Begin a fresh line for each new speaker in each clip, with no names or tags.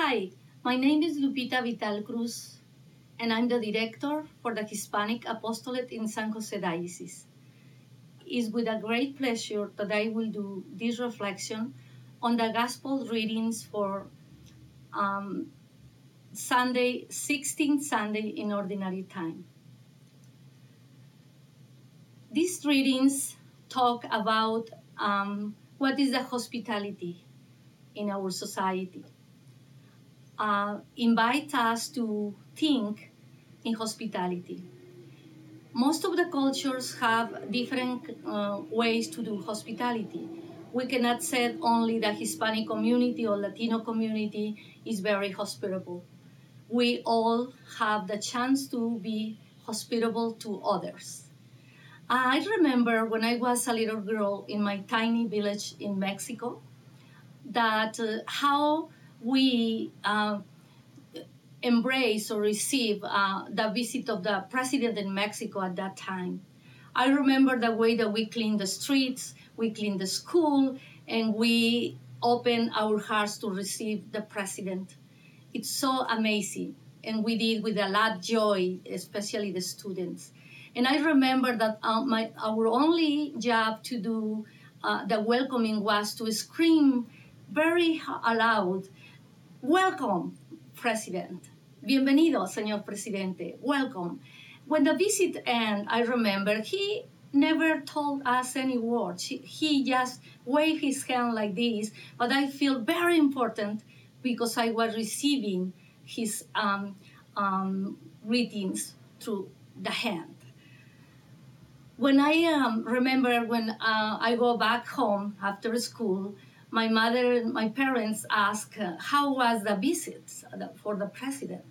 Hi, my name is Lupita Vital Cruz, and I'm the director for the Hispanic Apostolate in San Jose Diocese. It's with a great pleasure that I will do this reflection on the Gospel readings for um, Sunday, 16th Sunday in Ordinary Time. These readings talk about um, what is the hospitality in our society. Uh, invite us to think in hospitality. Most of the cultures have different uh, ways to do hospitality. We cannot say only the Hispanic community or Latino community is very hospitable. We all have the chance to be hospitable to others. I remember when I was a little girl in my tiny village in Mexico that uh, how we uh, embrace or receive uh, the visit of the president in Mexico at that time. I remember the way that we cleaned the streets, we cleaned the school, and we opened our hearts to receive the president. It's so amazing, and we did with a lot of joy, especially the students. And I remember that uh, my, our only job to do uh, the welcoming was to scream very aloud, Welcome, President. Bienvenido, Señor Presidente. Welcome. When the visit ended, I remember he never told us any words. He, just waved his hand like this, but I feel very important because I was receiving his um, um, greetings through the hand when I um, remember when uh, I go back home after school, my mother, my parents ask, uh, "How was the visit for the president?"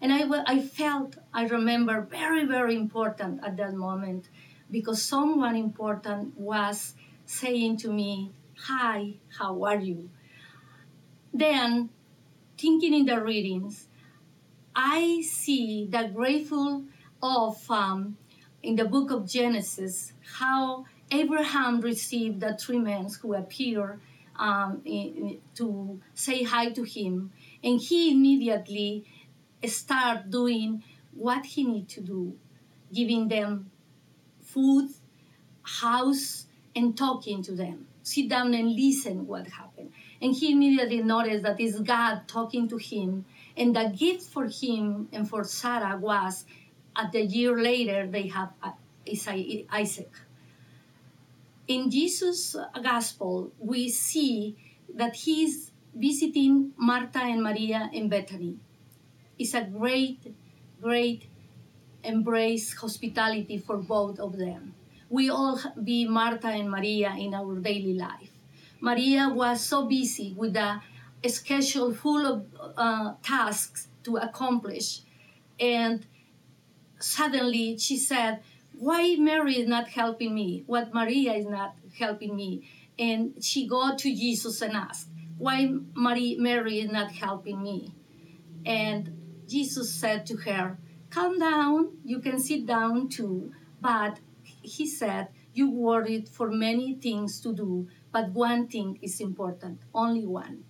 And I, I felt, I remember, very, very important at that moment because someone important was saying to me, "Hi, how are you?" Then, thinking in the readings, I see the grateful of um, in the book of Genesis how Abraham received the three men who appeared um, to say hi to him, and he immediately start doing what he need to do, giving them food, house, and talking to them. Sit down and listen what happened. And he immediately noticed that it's God talking to him, and the gift for him and for Sarah was at the year later they have Isaac. In Jesus' gospel, we see that he's visiting Martha and Maria in Bethany. It's a great, great embrace hospitality for both of them. We all be Martha and Maria in our daily life. Maria was so busy with a schedule full of uh, tasks to accomplish, and suddenly she said, Why Mary is not helping me? What Maria is not helping me? And she go to Jesus and asked, Why Mary, Mary is not helping me? And Jesus said to her, Calm down, you can sit down too. But he said, You worried for many things to do, but one thing is important, only one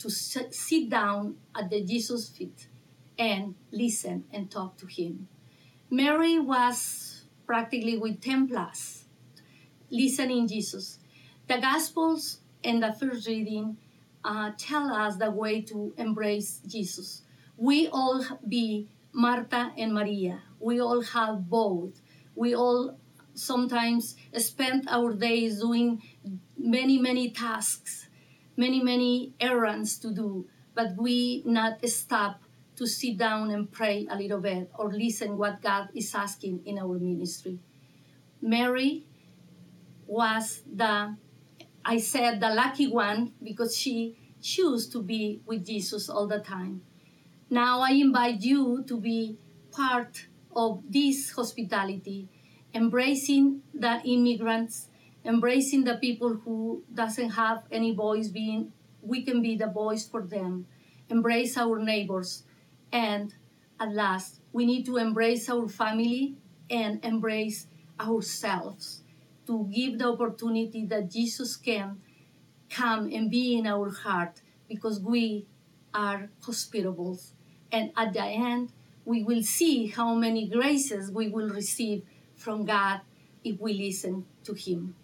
to sit down at the Jesus feet and listen and talk to him. Mary was practically with 10 plus, listening Jesus. The Gospels and the first reading uh, tell us the way to embrace Jesus. We all be Martha and Maria. We all have both. We all sometimes spend our days doing many, many tasks, many, many errands to do, but we not stop to sit down and pray a little bit or listen what God is asking in our ministry. Mary was the I said the lucky one because she chose to be with Jesus all the time. Now I invite you to be part of this hospitality, embracing the immigrants, embracing the people who doesn't have any voice being we can be the voice for them. Embrace our neighbors, and at last, we need to embrace our family and embrace ourselves to give the opportunity that Jesus can come and be in our heart because we are hospitable. And at the end, we will see how many graces we will receive from God if we listen to Him.